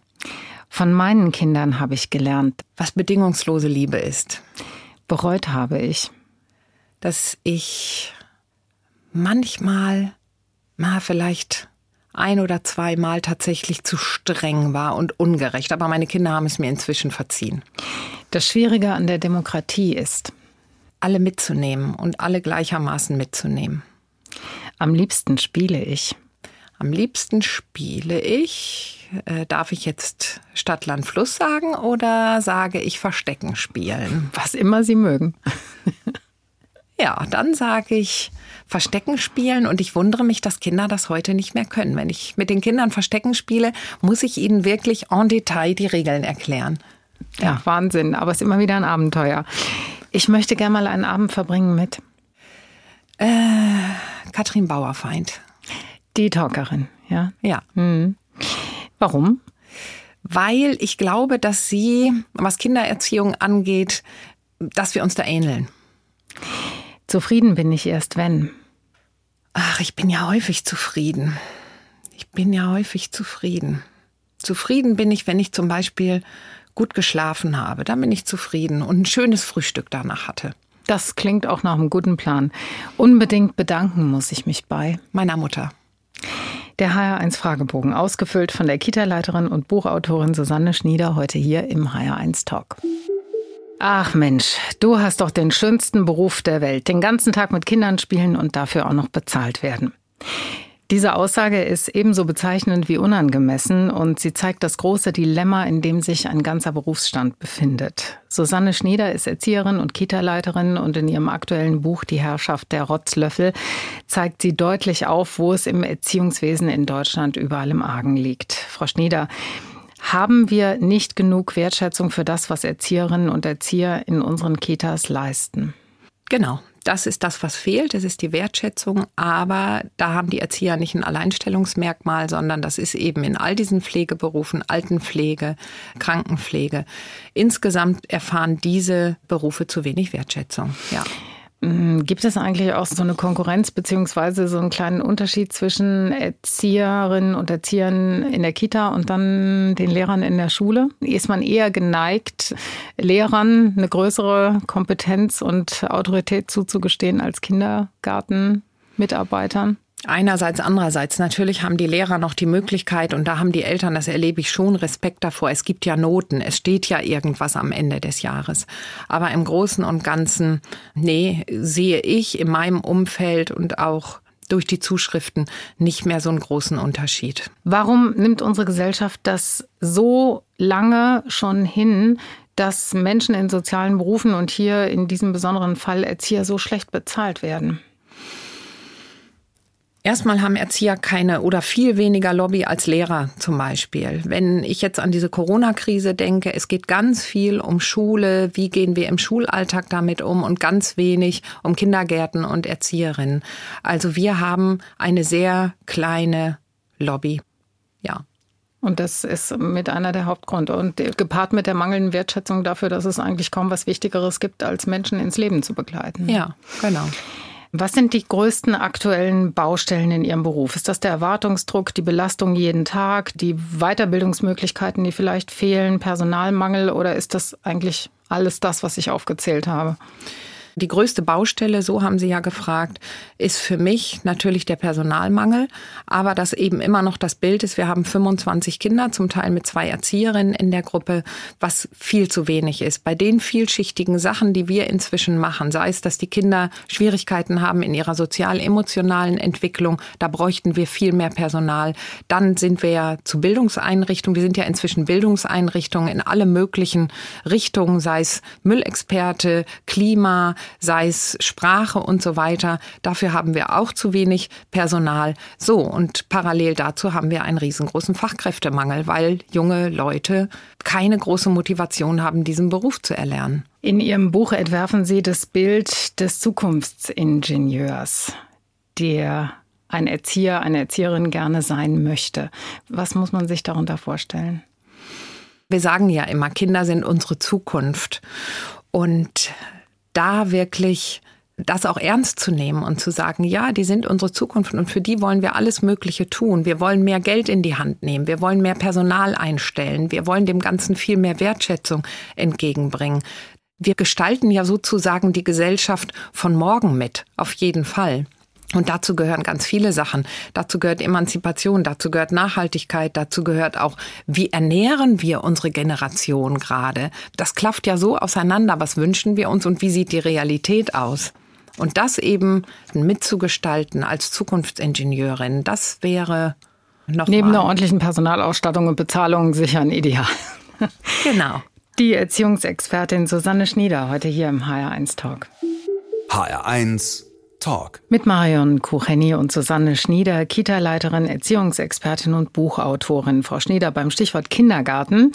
Von meinen Kindern habe ich gelernt, was bedingungslose Liebe ist. Bereut habe ich, dass ich manchmal, na, vielleicht ein oder zweimal tatsächlich zu streng war und ungerecht. Aber meine Kinder haben es mir inzwischen verziehen. Das Schwierige an der Demokratie ist, alle mitzunehmen und alle gleichermaßen mitzunehmen. Am liebsten spiele ich. Am liebsten spiele ich äh, darf ich jetzt Stadt, Land, Fluss sagen oder sage ich Verstecken spielen? Was immer Sie mögen. ja, dann sage ich Verstecken spielen und ich wundere mich, dass Kinder das heute nicht mehr können. Wenn ich mit den Kindern Verstecken spiele, muss ich ihnen wirklich en Detail die Regeln erklären. Ja, ja Wahnsinn, aber es ist immer wieder ein Abenteuer. Ich möchte gerne mal einen Abend verbringen mit äh, Katrin Bauerfeind. Die Talkerin, ja? Ja. Mhm. Warum? Weil ich glaube, dass sie, was Kindererziehung angeht, dass wir uns da ähneln. Zufrieden bin ich erst, wenn. Ach, ich bin ja häufig zufrieden. Ich bin ja häufig zufrieden. Zufrieden bin ich, wenn ich zum Beispiel gut geschlafen habe. Dann bin ich zufrieden und ein schönes Frühstück danach hatte. Das klingt auch nach einem guten Plan. Unbedingt bedanken muss ich mich bei meiner Mutter. Der HR1 Fragebogen, ausgefüllt von der Kita-Leiterin und Buchautorin Susanne Schnieder, heute hier im HR1 Talk. Ach Mensch, du hast doch den schönsten Beruf der Welt. Den ganzen Tag mit Kindern spielen und dafür auch noch bezahlt werden. Diese Aussage ist ebenso bezeichnend wie unangemessen und sie zeigt das große Dilemma, in dem sich ein ganzer Berufsstand befindet. Susanne Schnieder ist Erzieherin und Kita-Leiterin und in ihrem aktuellen Buch Die Herrschaft der Rotzlöffel zeigt sie deutlich auf, wo es im Erziehungswesen in Deutschland überall im Argen liegt. Frau Schnieder, haben wir nicht genug Wertschätzung für das, was Erzieherinnen und Erzieher in unseren Kitas leisten? Genau, das ist das, was fehlt. Das ist die Wertschätzung. Aber da haben die Erzieher nicht ein Alleinstellungsmerkmal, sondern das ist eben in all diesen Pflegeberufen, Altenpflege, Krankenpflege. Insgesamt erfahren diese Berufe zu wenig Wertschätzung. Ja. Mm, gibt es eigentlich auch so eine Konkurrenz beziehungsweise so einen kleinen Unterschied zwischen Erzieherinnen und Erziehern in der Kita und dann den Lehrern in der Schule? Ist man eher geneigt, Lehrern eine größere Kompetenz und Autorität zuzugestehen als Kindergartenmitarbeitern? Einerseits, andererseits. Natürlich haben die Lehrer noch die Möglichkeit und da haben die Eltern, das erlebe ich schon, Respekt davor. Es gibt ja Noten, es steht ja irgendwas am Ende des Jahres. Aber im Großen und Ganzen, nee, sehe ich in meinem Umfeld und auch durch die Zuschriften nicht mehr so einen großen Unterschied. Warum nimmt unsere Gesellschaft das so lange schon hin, dass Menschen in sozialen Berufen und hier in diesem besonderen Fall Erzieher so schlecht bezahlt werden? Erstmal haben Erzieher keine oder viel weniger Lobby als Lehrer zum Beispiel. Wenn ich jetzt an diese Corona-Krise denke, es geht ganz viel um Schule, wie gehen wir im Schulalltag damit um und ganz wenig um Kindergärten und Erzieherinnen. Also wir haben eine sehr kleine Lobby. Ja. Und das ist mit einer der Hauptgründe. Und gepaart mit der mangelnden Wertschätzung dafür, dass es eigentlich kaum was Wichtigeres gibt, als Menschen ins Leben zu begleiten. Ja, genau. Was sind die größten aktuellen Baustellen in Ihrem Beruf? Ist das der Erwartungsdruck, die Belastung jeden Tag, die Weiterbildungsmöglichkeiten, die vielleicht fehlen, Personalmangel oder ist das eigentlich alles das, was ich aufgezählt habe? Die größte Baustelle, so haben Sie ja gefragt, ist für mich natürlich der Personalmangel, aber das eben immer noch das Bild ist, wir haben 25 Kinder, zum Teil mit zwei Erzieherinnen in der Gruppe, was viel zu wenig ist. Bei den vielschichtigen Sachen, die wir inzwischen machen, sei es, dass die Kinder Schwierigkeiten haben in ihrer sozial-emotionalen Entwicklung, da bräuchten wir viel mehr Personal. Dann sind wir ja zu Bildungseinrichtungen, wir sind ja inzwischen Bildungseinrichtungen in alle möglichen Richtungen, sei es Müllexperte, Klima, sei es Sprache und so weiter. Dafür haben wir auch zu wenig Personal. So, und parallel dazu haben wir einen riesengroßen Fachkräftemangel, weil junge Leute keine große Motivation haben, diesen Beruf zu erlernen. In Ihrem Buch entwerfen Sie das Bild des Zukunftsingenieurs, der ein Erzieher, eine Erzieherin gerne sein möchte. Was muss man sich darunter vorstellen? Wir sagen ja immer, Kinder sind unsere Zukunft. Und da wirklich das auch ernst zu nehmen und zu sagen, ja, die sind unsere Zukunft und für die wollen wir alles Mögliche tun. Wir wollen mehr Geld in die Hand nehmen, wir wollen mehr Personal einstellen, wir wollen dem Ganzen viel mehr Wertschätzung entgegenbringen. Wir gestalten ja sozusagen die Gesellschaft von morgen mit, auf jeden Fall. Und dazu gehören ganz viele Sachen. Dazu gehört Emanzipation, dazu gehört Nachhaltigkeit, dazu gehört auch, wie ernähren wir unsere Generation gerade. Das klafft ja so auseinander. Was wünschen wir uns und wie sieht die Realität aus? Und das eben mitzugestalten als Zukunftsingenieurin, das wäre noch Neben einer ordentlichen Personalausstattung und Bezahlung sicher ein Ideal. Genau. Die Erziehungsexpertin Susanne Schnieder heute hier im HR1 Talk. HR1 Talk. Mit Marion Kucheni und Susanne Schnieder, Kita-Leiterin, Erziehungsexpertin und Buchautorin. Frau Schnieder, beim Stichwort Kindergarten,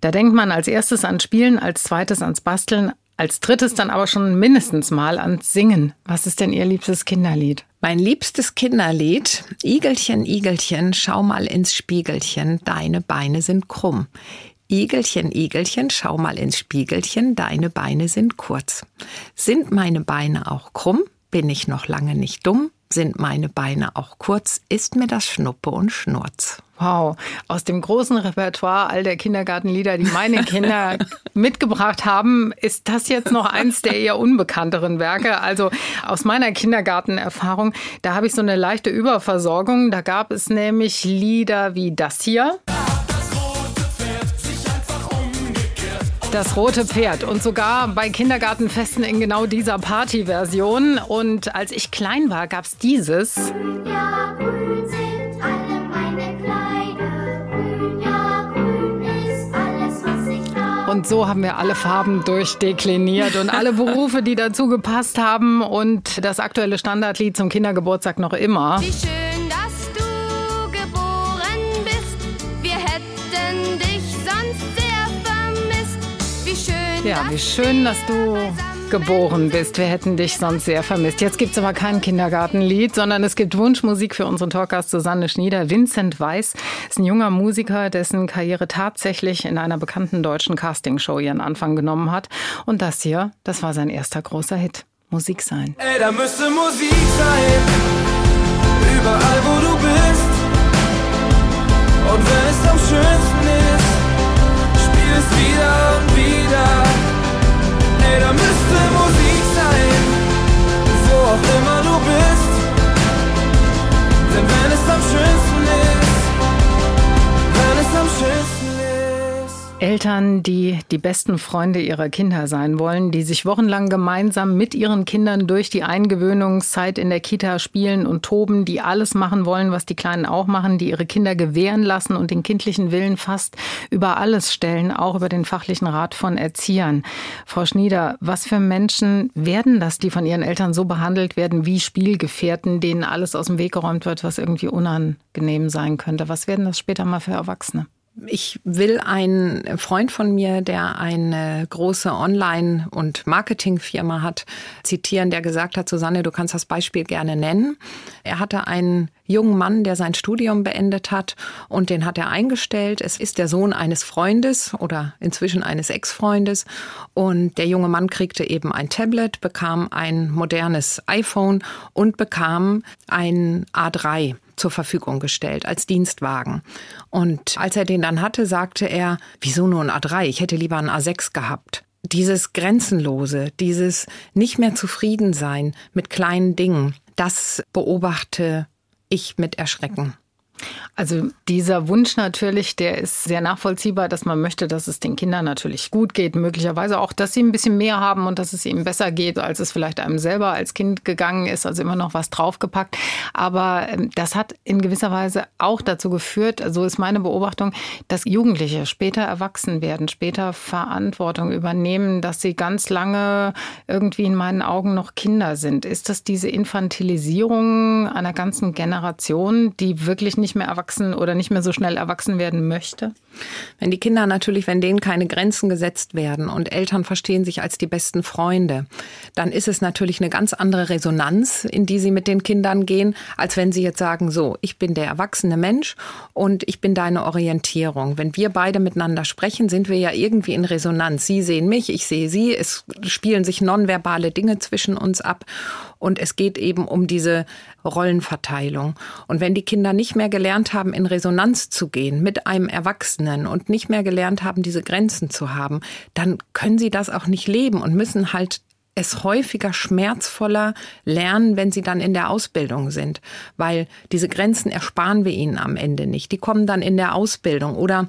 da denkt man als erstes an Spielen, als zweites ans Basteln, als drittes dann aber schon mindestens mal ans Singen. Was ist denn Ihr liebstes Kinderlied? Mein liebstes Kinderlied, Igelchen, Igelchen, schau mal ins Spiegelchen, deine Beine sind krumm. Igelchen, Igelchen, schau mal ins Spiegelchen, deine Beine sind kurz. Sind meine Beine auch krumm? Bin ich noch lange nicht dumm? Sind meine Beine auch kurz? Ist mir das Schnuppe und Schnurz? Wow, aus dem großen Repertoire all der Kindergartenlieder, die meine Kinder mitgebracht haben, ist das jetzt noch eins der eher unbekannteren Werke. Also aus meiner Kindergartenerfahrung, da habe ich so eine leichte Überversorgung. Da gab es nämlich Lieder wie das hier. Das rote Pferd und sogar bei Kindergartenfesten in genau dieser Partyversion. Und als ich klein war, gab es dieses. Ja, grün sind alle meine Kleider. Grün, ja, grün ist alles, was ich habe. Und so haben wir alle Farben durchdekliniert und alle Berufe, die dazu gepasst haben und das aktuelle Standardlied zum Kindergeburtstag noch immer. Wie schön, ja, wie schön, dass du geboren bist. Wir hätten dich sonst sehr vermisst. Jetzt gibt es aber kein Kindergartenlied, sondern es gibt Wunschmusik für unseren Talkgast Susanne Schnieder. Vincent Weiss ist ein junger Musiker, dessen Karriere tatsächlich in einer bekannten deutschen Castingshow ihren Anfang genommen hat. Und das hier, das war sein erster großer Hit. Musik sein. Ey, da müsste Musik sein. Überall, wo du bist. Und wenn es am schönsten ist, es wieder und wieder ey, da müsste Musik sein, wo auch immer du bist. Denn wenn es am schönsten Eltern, die die besten Freunde ihrer Kinder sein wollen, die sich wochenlang gemeinsam mit ihren Kindern durch die Eingewöhnungszeit in der Kita spielen und toben, die alles machen wollen, was die Kleinen auch machen, die ihre Kinder gewähren lassen und den kindlichen Willen fast über alles stellen, auch über den fachlichen Rat von Erziehern. Frau Schnieder, was für Menschen werden das, die von ihren Eltern so behandelt werden wie Spielgefährten, denen alles aus dem Weg geräumt wird, was irgendwie unangenehm sein könnte? Was werden das später mal für Erwachsene? Ich will einen Freund von mir, der eine große Online- und Marketingfirma hat, zitieren, der gesagt hat, Susanne, du kannst das Beispiel gerne nennen. Er hatte einen jungen Mann, der sein Studium beendet hat und den hat er eingestellt. Es ist der Sohn eines Freundes oder inzwischen eines Ex-Freundes und der junge Mann kriegte eben ein Tablet, bekam ein modernes iPhone und bekam ein A3 zur Verfügung gestellt als Dienstwagen. Und als er den dann hatte, sagte er, wieso nur ein A3? Ich hätte lieber ein A6 gehabt. Dieses Grenzenlose, dieses nicht mehr zufrieden sein mit kleinen Dingen, das beobachte ich mit Erschrecken. Also dieser Wunsch natürlich, der ist sehr nachvollziehbar, dass man möchte, dass es den Kindern natürlich gut geht, möglicherweise auch, dass sie ein bisschen mehr haben und dass es ihnen besser geht, als es vielleicht einem selber als Kind gegangen ist, also immer noch was draufgepackt. Aber ähm, das hat in gewisser Weise auch dazu geführt, so ist meine Beobachtung, dass Jugendliche später erwachsen werden, später Verantwortung übernehmen, dass sie ganz lange irgendwie in meinen Augen noch Kinder sind. Ist das diese Infantilisierung einer ganzen Generation, die wirklich nicht mehr erwachsen oder nicht mehr so schnell erwachsen werden möchte? Wenn die Kinder natürlich, wenn denen keine Grenzen gesetzt werden und Eltern verstehen sich als die besten Freunde, dann ist es natürlich eine ganz andere Resonanz, in die sie mit den Kindern gehen, als wenn sie jetzt sagen, so, ich bin der erwachsene Mensch und ich bin deine Orientierung. Wenn wir beide miteinander sprechen, sind wir ja irgendwie in Resonanz. Sie sehen mich, ich sehe sie, es spielen sich nonverbale Dinge zwischen uns ab und es geht eben um diese Rollenverteilung. Und wenn die Kinder nicht mehr gelernt haben, in Resonanz zu gehen mit einem Erwachsenen und nicht mehr gelernt haben, diese Grenzen zu haben, dann können sie das auch nicht leben und müssen halt es häufiger schmerzvoller lernen, wenn sie dann in der Ausbildung sind, weil diese Grenzen ersparen wir ihnen am Ende nicht. Die kommen dann in der Ausbildung oder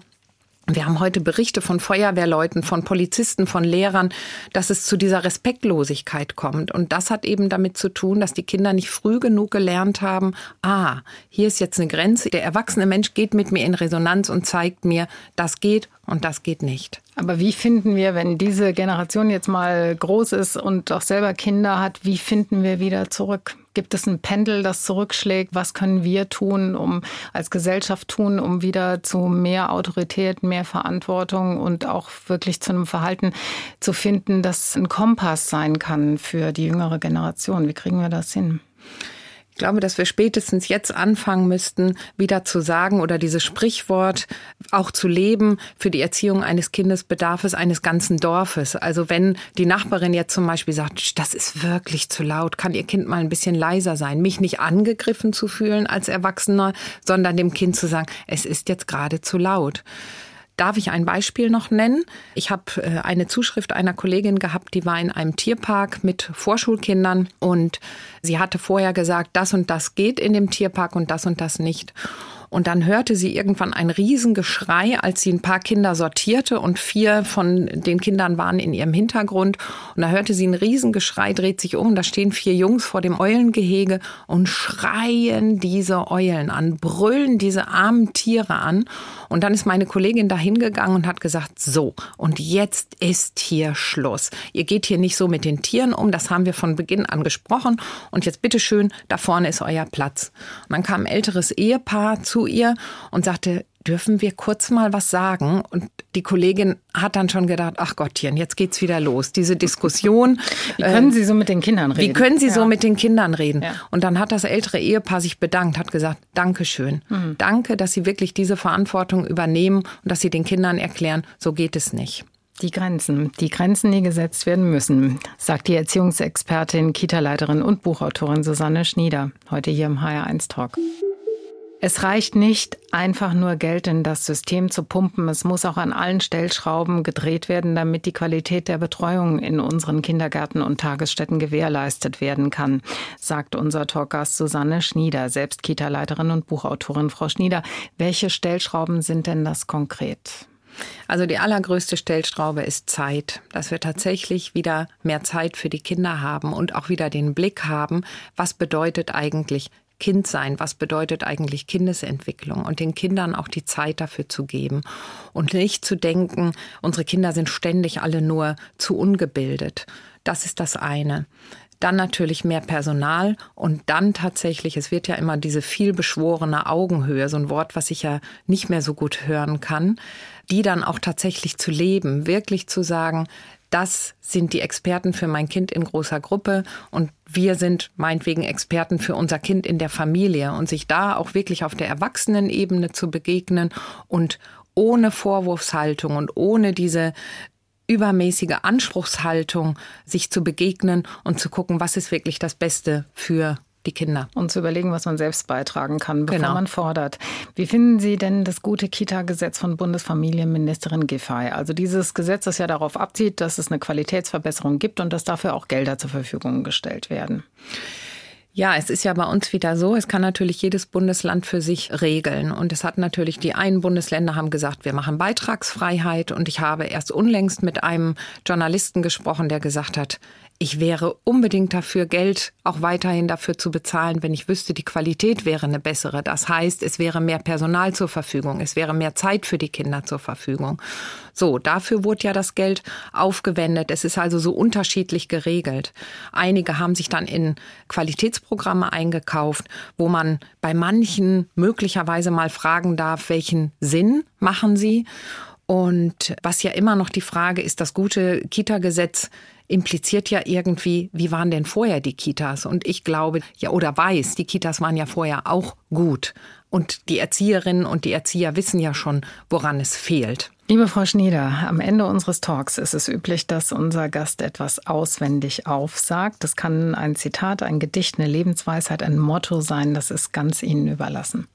wir haben heute Berichte von Feuerwehrleuten, von Polizisten, von Lehrern, dass es zu dieser Respektlosigkeit kommt. Und das hat eben damit zu tun, dass die Kinder nicht früh genug gelernt haben, ah, hier ist jetzt eine Grenze. Der erwachsene Mensch geht mit mir in Resonanz und zeigt mir, das geht und das geht nicht. Aber wie finden wir, wenn diese Generation jetzt mal groß ist und auch selber Kinder hat, wie finden wir wieder zurück? Gibt es ein Pendel, das zurückschlägt? Was können wir tun, um als Gesellschaft tun, um wieder zu mehr Autorität, mehr Verantwortung und auch wirklich zu einem Verhalten zu finden, das ein Kompass sein kann für die jüngere Generation? Wie kriegen wir das hin? Ich glaube, dass wir spätestens jetzt anfangen müssten, wieder zu sagen oder dieses Sprichwort auch zu leben, für die Erziehung eines Kindes bedarf es eines ganzen Dorfes. Also wenn die Nachbarin jetzt zum Beispiel sagt, das ist wirklich zu laut, kann ihr Kind mal ein bisschen leiser sein, mich nicht angegriffen zu fühlen als Erwachsener, sondern dem Kind zu sagen, es ist jetzt gerade zu laut. Darf ich ein Beispiel noch nennen? Ich habe äh, eine Zuschrift einer Kollegin gehabt, die war in einem Tierpark mit Vorschulkindern und sie hatte vorher gesagt, das und das geht in dem Tierpark und das und das nicht. Und dann hörte sie irgendwann ein Riesengeschrei, als sie ein paar Kinder sortierte und vier von den Kindern waren in ihrem Hintergrund. Und da hörte sie ein Riesengeschrei, dreht sich um, da stehen vier Jungs vor dem Eulengehege und schreien diese Eulen an, brüllen diese armen Tiere an. Und dann ist meine Kollegin da hingegangen und hat gesagt, so, und jetzt ist hier Schluss. Ihr geht hier nicht so mit den Tieren um, das haben wir von Beginn an gesprochen. Und jetzt bitteschön, da vorne ist euer Platz. Und dann kam ein älteres Ehepaar zu zu ihr und sagte, dürfen wir kurz mal was sagen? Und die Kollegin hat dann schon gedacht, ach Gottchen, jetzt geht's wieder los. Diese Diskussion. Wie können Sie so mit den Kindern reden? Wie können Sie ja. so mit den Kindern reden? Ja. Und dann hat das ältere Ehepaar sich bedankt, hat gesagt, Dankeschön. Mhm. Danke, dass Sie wirklich diese Verantwortung übernehmen und dass Sie den Kindern erklären, so geht es nicht. Die Grenzen, die Grenzen, die gesetzt werden müssen, sagt die Erziehungsexpertin, Kita-Leiterin und Buchautorin Susanne Schnieder, heute hier im HR1 Talk. Es reicht nicht, einfach nur Geld in das System zu pumpen. Es muss auch an allen Stellschrauben gedreht werden, damit die Qualität der Betreuung in unseren Kindergärten und Tagesstätten gewährleistet werden kann, sagt unser Talkgast Susanne Schnieder, selbst Kita-Leiterin und Buchautorin. Frau Schnieder, welche Stellschrauben sind denn das konkret? Also die allergrößte Stellstraube ist Zeit, dass wir tatsächlich wieder mehr Zeit für die Kinder haben und auch wieder den Blick haben, was bedeutet eigentlich Kind sein, was bedeutet eigentlich Kindesentwicklung? Und den Kindern auch die Zeit dafür zu geben. Und nicht zu denken, unsere Kinder sind ständig alle nur zu ungebildet. Das ist das eine. Dann natürlich mehr Personal und dann tatsächlich, es wird ja immer diese vielbeschworene Augenhöhe, so ein Wort, was ich ja nicht mehr so gut hören kann, die dann auch tatsächlich zu leben, wirklich zu sagen, das sind die Experten für mein Kind in großer Gruppe. Und wir sind meinetwegen Experten für unser Kind in der Familie. Und sich da auch wirklich auf der Erwachsenenebene zu begegnen und ohne Vorwurfshaltung und ohne diese übermäßige Anspruchshaltung, sich zu begegnen und zu gucken, was ist wirklich das Beste für die Kinder. Und zu überlegen, was man selbst beitragen kann, bevor Genau. man fordert. Wie finden Sie denn das gute Kita-Gesetz von Bundesfamilienministerin Giffey? Also dieses Gesetz, das ja darauf abzieht, dass es eine Qualitätsverbesserung gibt und dass dafür auch Gelder zur Verfügung gestellt werden. Ja, es ist ja bei uns wieder so, es kann natürlich jedes Bundesland für sich regeln. Und es hat natürlich, die einen Bundesländer haben gesagt, wir machen Beitragsfreiheit. Und ich habe erst unlängst mit einem Journalisten gesprochen, der gesagt hat, ich wäre unbedingt dafür, Geld auch weiterhin dafür zu bezahlen, wenn ich wüsste, die Qualität wäre eine bessere. Das heißt, es wäre mehr Personal zur Verfügung, es wäre mehr Zeit für die Kinder zur Verfügung. So, dafür wurde ja das Geld aufgewendet. Es ist also so unterschiedlich geregelt. Einige haben sich dann in Qualitätsprogramme eingekauft, wo man bei manchen möglicherweise mal fragen darf, welchen Sinn machen sie? Und was ja immer noch die Frage ist, das gute Kita-Gesetz impliziert ja irgendwie, wie waren denn vorher die Kitas? Und ich glaube, ja, oder weiß, die Kitas waren ja vorher auch gut. Und die Erzieherinnen und die Erzieher wissen ja schon, woran es fehlt. Liebe Frau Schnieder, am Ende unseres Talks ist es üblich, dass unser Gast etwas auswendig aufsagt. Das kann ein Zitat, ein Gedicht, eine Lebensweisheit, ein Motto sein. Das ist ganz Ihnen überlassen.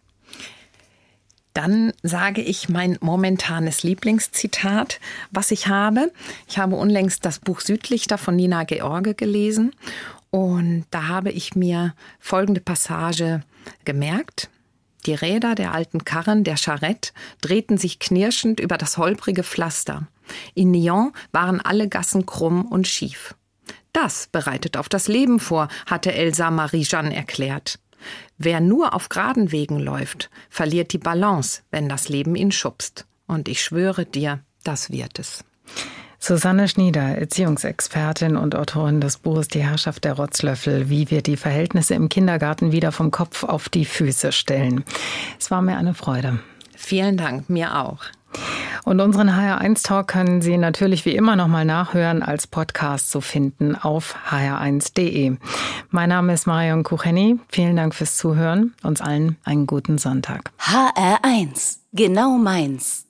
Dann sage ich mein momentanes Lieblingszitat, was ich habe. Ich habe unlängst das Buch Südlichter von Nina George gelesen und da habe ich mir folgende Passage gemerkt. Die Räder der alten Karren, der Charrette, drehten sich knirschend über das holprige Pflaster. In Nyon waren alle Gassen krumm und schief. Das bereitet auf das Leben vor, hatte Elsa Marie-Jeanne erklärt. Wer nur auf geraden Wegen läuft, verliert die Balance, wenn das Leben ihn schubst. Und ich schwöre dir, das wird es. Susanne Schnieder, Erziehungsexpertin und Autorin des Buches Die Herrschaft der Rotzlöffel, wie wir die Verhältnisse im Kindergarten wieder vom Kopf auf die Füße stellen. Es war mir eine Freude. Vielen Dank, mir auch. Und unseren HR1 Talk können Sie natürlich wie immer nochmal nachhören als Podcast zu finden auf hr1.de. Mein Name ist Marion Kucheni. Vielen Dank fürs Zuhören. Uns allen einen guten Sonntag. HR1, genau meins.